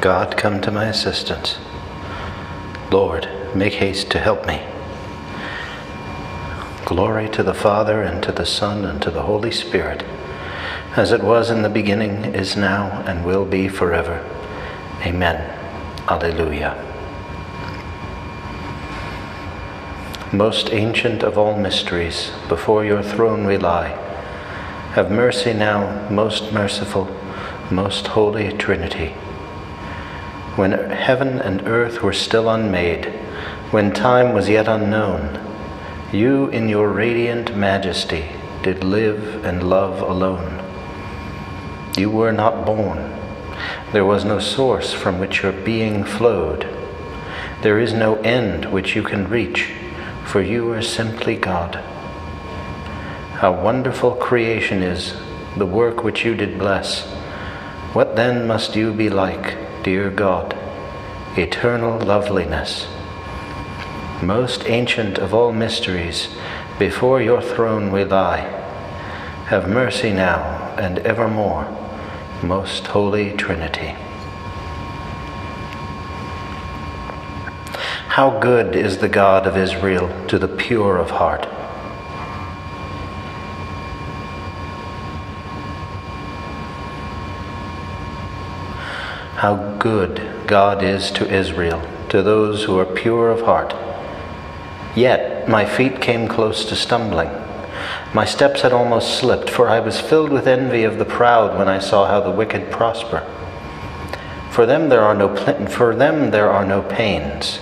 God, come to my assistance. Lord, make haste to help me. Glory to the Father, and to the Son, and to the Holy Spirit, as it was in the beginning, is now, and will be forever. Amen. Alleluia. Most ancient of all mysteries, before your throne we lie. Have mercy now, most merciful, most holy Trinity. When heaven and earth were still unmade, when time was yet unknown, you in your radiant majesty did live and love alone. You were not born. There was no source from which your being flowed. There is no end which you can reach, for you are simply God. How wonderful creation is, the work which you did bless. What then must you be like, dear God? Eternal loveliness most ancient of all mysteries, before your throne we lie. Have mercy now and evermore, most holy Trinity. How good is the God of Israel to the pure of heart. How good God is to Israel, to those who are pure of heart. Yet my feet came close to stumbling. My steps had almost slipped, for I was filled with envy of the proud when I saw how the wicked prosper. For them there are no pl- for them there are no pains.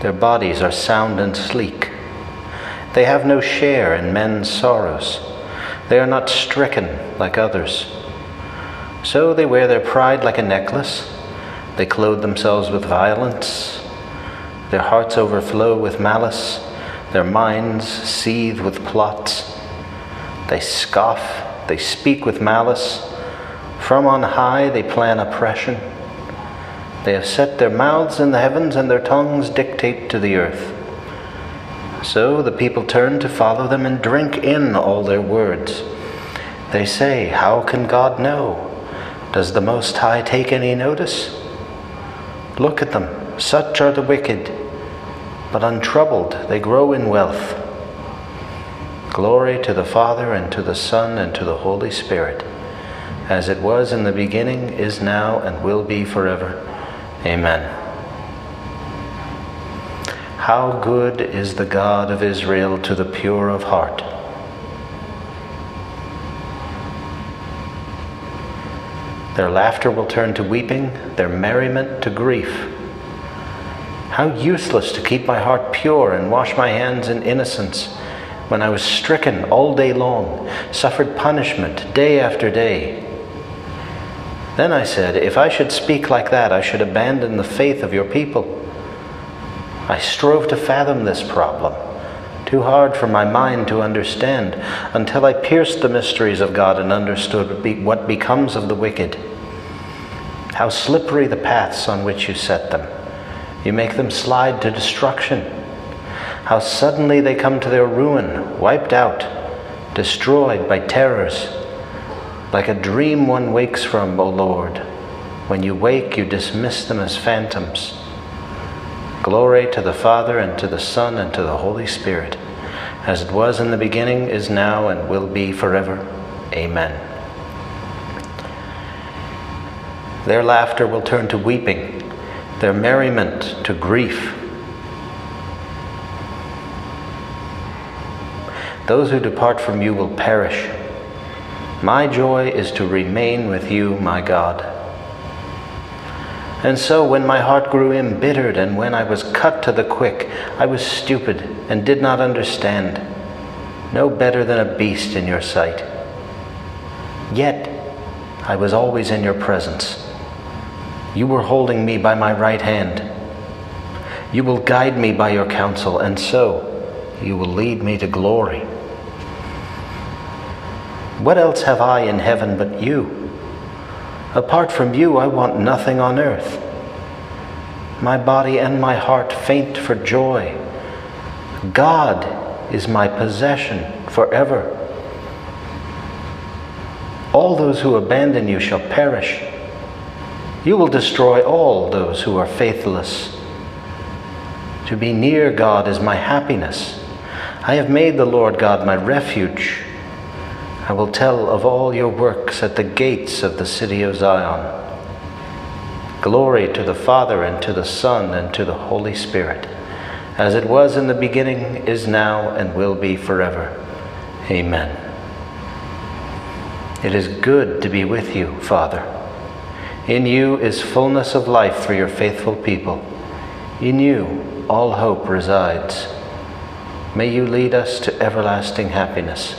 Their bodies are sound and sleek. They have no share in men's sorrows. They are not stricken like others. So they wear their pride like a necklace. They clothe themselves with violence. Their hearts overflow with malice, their minds seethe with plots. They scoff, they speak with malice. From on high they plan oppression. They have set their mouths in the heavens, and their tongues dictate to the earth. So the people turn to follow them and drink in all their words. They say, How can God know? Does the Most High take any notice? Look at them, such are the wicked but untroubled they grow in wealth. Glory to the Father, and to the Son, and to the Holy Spirit, as it was in the beginning, is now, and will be forever. Amen. How good is the God of Israel to the pure of heart. Their laughter will turn to weeping, their merriment to grief. How useless to keep my heart pure and wash my hands in innocence when I was stricken all day long, suffered punishment day after day. Then I said, If I should speak like that, I should abandon the faith of your people. I strove to fathom this problem, too hard for my mind to understand, until I pierced the mysteries of God and understood what becomes of the wicked. How slippery the paths on which you set them you make them slide to destruction. How suddenly they come to their ruin, wiped out, destroyed by terrors. Like a dream one wakes from, O Lord. When you wake, you dismiss them as phantoms. Glory to the Father, and to the Son, and to the Holy Spirit, as it was in the beginning, is now, and will be forever. Amen. Their laughter will turn to weeping their merriment to grief. Those who depart from you will perish. My joy is to remain with you, my God. And so, when my heart grew embittered and when I was cut to the quick, I was stupid and did not understand, no better than a beast in your sight. Yet, I was always in your presence you were holding me by my right hand. You will guide me by your counsel, and so you will lead me to glory. What else have I in heaven but you? Apart from you, I want nothing on earth. My body and my heart faint for joy. God is my possession forever. All those who abandon you shall perish. You will destroy all those who are faithless. To be near God is my happiness. I have made the Lord God my refuge. I will tell of all your works at the gates of the city of Zion. Glory to the Father, and to the Son, and to the Holy Spirit, as it was in the beginning, is now, and will be forever. Amen. It is good to be with you, Father. In you is fullness of life for your faithful people. In you all hope resides. May you lead us to everlasting happiness.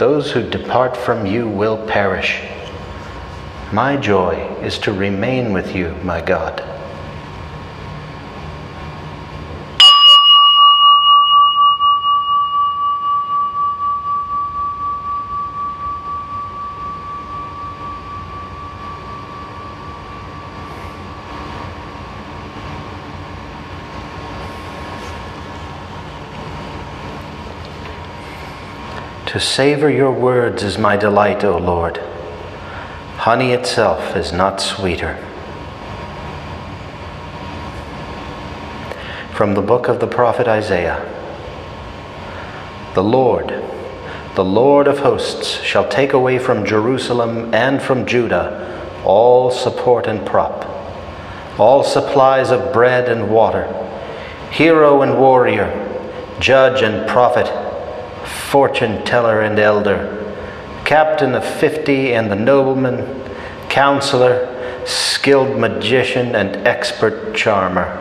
Those who depart from you will perish. My joy is to remain with you, my God. To savor your words is my delight, O Lord. Honey itself is not sweeter. From the book of the prophet Isaiah The Lord, the Lord of hosts, shall take away from Jerusalem and from Judah all support and prop, all supplies of bread and water, hero and warrior, judge and prophet fortune teller and elder, captain of fifty and the nobleman, counselor, skilled magician, and expert charmer.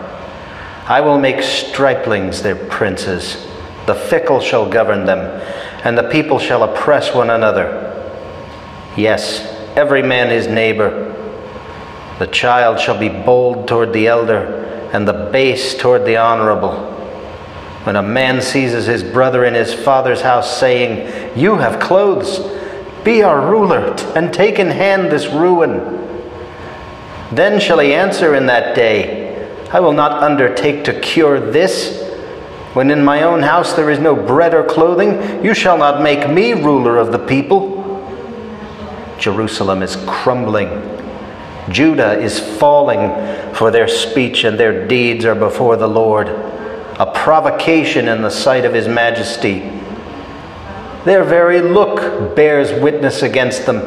I will make striplings their princes. The fickle shall govern them, and the people shall oppress one another. Yes, every man his neighbor. The child shall be bold toward the elder, and the base toward the honorable. When a man seizes his brother in his father's house, saying, You have clothes, be our ruler, and take in hand this ruin. Then shall he answer in that day, I will not undertake to cure this. When in my own house there is no bread or clothing, you shall not make me ruler of the people. Jerusalem is crumbling. Judah is falling, for their speech and their deeds are before the Lord a provocation in the sight of His majesty. Their very look bears witness against them.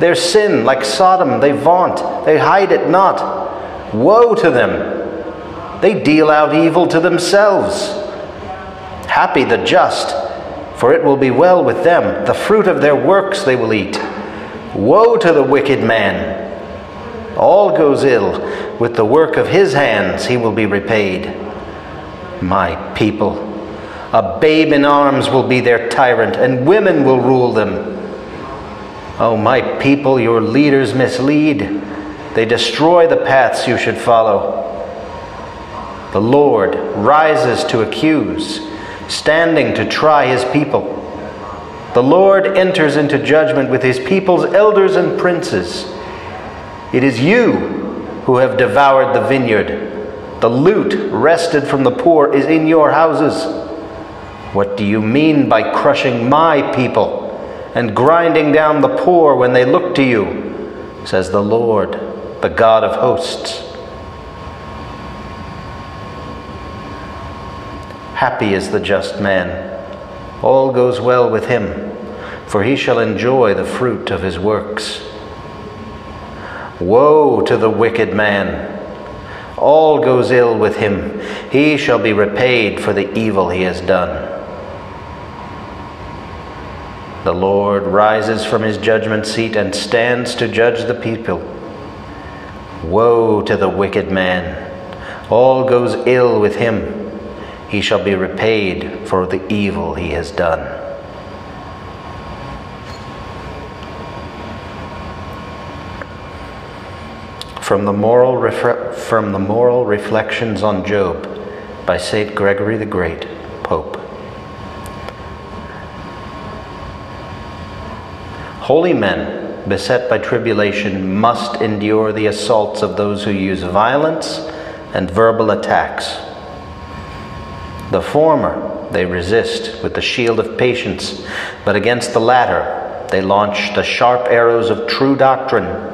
Their sin, like Sodom, they vaunt, they hide it not. Woe to them! They deal out evil to themselves. Happy the just, for it will be well with them. The fruit of their works they will eat. Woe to the wicked man! All goes ill. With the work of his hands he will be repaid my people. A babe in arms will be their tyrant, and women will rule them. Oh, my people, your leaders mislead. They destroy the paths you should follow. The Lord rises to accuse, standing to try his people. The Lord enters into judgment with his people's elders and princes. It is you who have devoured the vineyard the loot wrested from the poor is in your houses. What do you mean by crushing my people and grinding down the poor when they look to you? Says the Lord, the God of hosts. Happy is the just man. All goes well with him, for he shall enjoy the fruit of his works. Woe to the wicked man! All goes ill with him. He shall be repaid for the evil he has done. The Lord rises from his judgment seat and stands to judge the people. Woe to the wicked man! All goes ill with him. He shall be repaid for the evil he has done. From the Moral, Refre- from the Moral Reflections on Job by St. Gregory the Great, Pope. Holy men, beset by tribulation, must endure the assaults of those who use violence and verbal attacks. The former they resist with the shield of patience, but against the latter they launch the sharp arrows of true doctrine.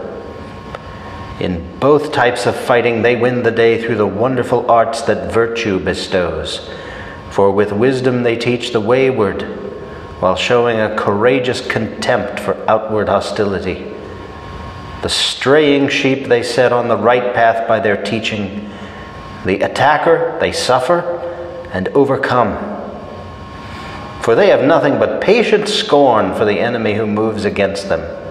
In both types of fighting, they win the day through the wonderful arts that virtue bestows. For with wisdom they teach the wayward, while showing a courageous contempt for outward hostility. The straying sheep they set on the right path by their teaching. The attacker they suffer and overcome. For they have nothing but patient scorn for the enemy who moves against them.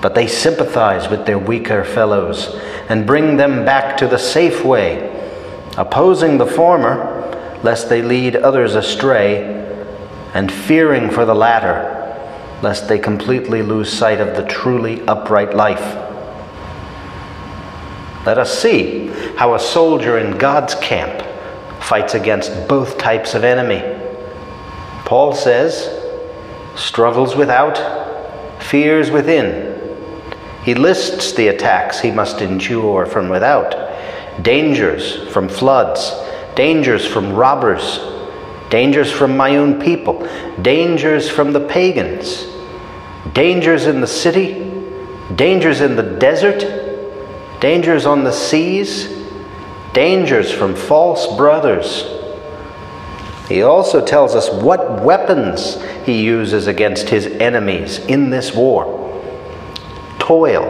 But they sympathize with their weaker fellows and bring them back to the safe way, opposing the former, lest they lead others astray, and fearing for the latter, lest they completely lose sight of the truly upright life. Let us see how a soldier in God's camp fights against both types of enemy. Paul says, struggles without, fears within. He lists the attacks he must endure from without. Dangers from floods, dangers from robbers, dangers from my own people, dangers from the pagans, dangers in the city, dangers in the desert, dangers on the seas, dangers from false brothers. He also tells us what weapons he uses against his enemies in this war toil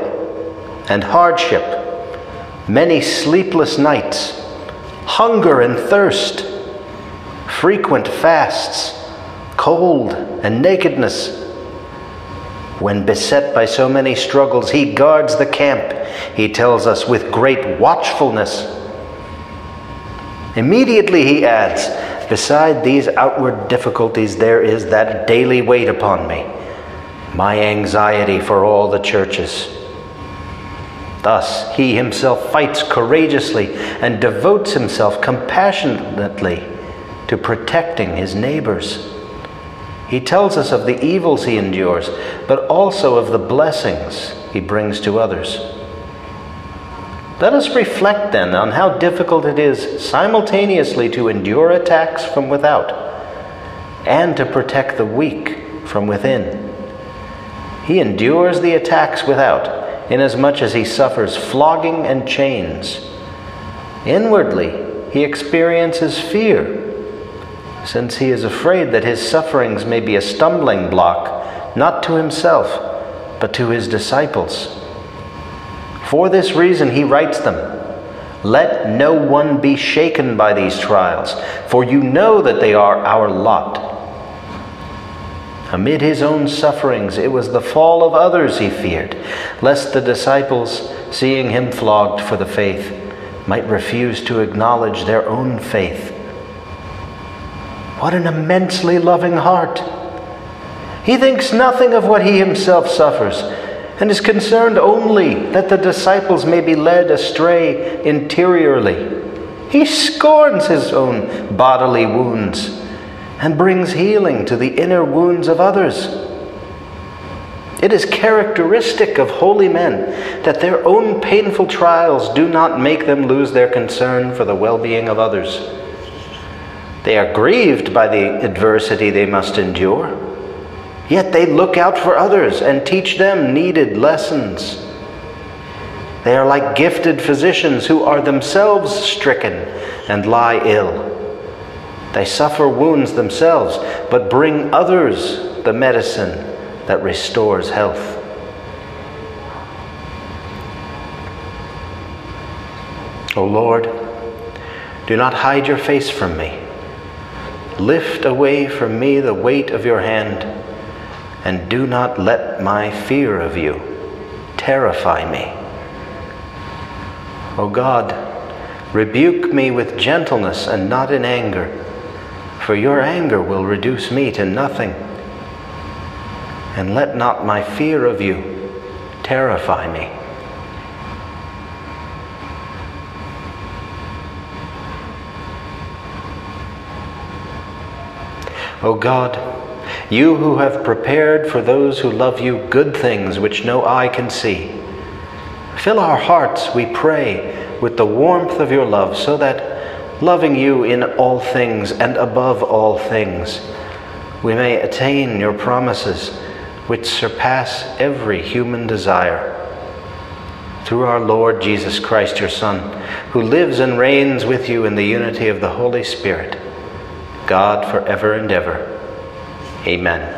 and hardship, many sleepless nights, hunger and thirst, frequent fasts, cold and nakedness. When beset by so many struggles, he guards the camp, he tells us, with great watchfulness. Immediately he adds, Beside these outward difficulties, there is that daily weight upon me my anxiety for all the churches. Thus, he himself fights courageously and devotes himself compassionately to protecting his neighbors. He tells us of the evils he endures, but also of the blessings he brings to others. Let us reflect then on how difficult it is simultaneously to endure attacks from without and to protect the weak from within. He endures the attacks without, inasmuch as he suffers flogging and chains. Inwardly, he experiences fear since he is afraid that his sufferings may be a stumbling block, not to himself, but to his disciples. For this reason, he writes them Let no one be shaken by these trials, for you know that they are our lot. Amid his own sufferings, it was the fall of others he feared, lest the disciples, seeing him flogged for the faith, might refuse to acknowledge their own faith what an immensely loving heart. He thinks nothing of what he himself suffers and is concerned only that the disciples may be led astray interiorly. He scorns his own bodily wounds and brings healing to the inner wounds of others. It is characteristic of holy men that their own painful trials do not make them lose their concern for the well being of others. They are grieved by the adversity they must endure. Yet they look out for others and teach them needed lessons. They are like gifted physicians who are themselves stricken and lie ill. They suffer wounds themselves, but bring others the medicine that restores health. O Lord, do not hide your face from me. Lift away from me the weight of your hand, and do not let my fear of you terrify me. O God, rebuke me with gentleness and not in anger, for your anger will reduce me to nothing. And let not my fear of you terrify me. O God, you who have prepared for those who love you good things which no eye can see, fill our hearts, we pray, with the warmth of your love, so that, loving you in all things and above all things, we may attain your promises, which surpass every human desire. Through our Lord Jesus Christ, your Son, who lives and reigns with you in the unity of the Holy Spirit, God for ever and ever. Amen.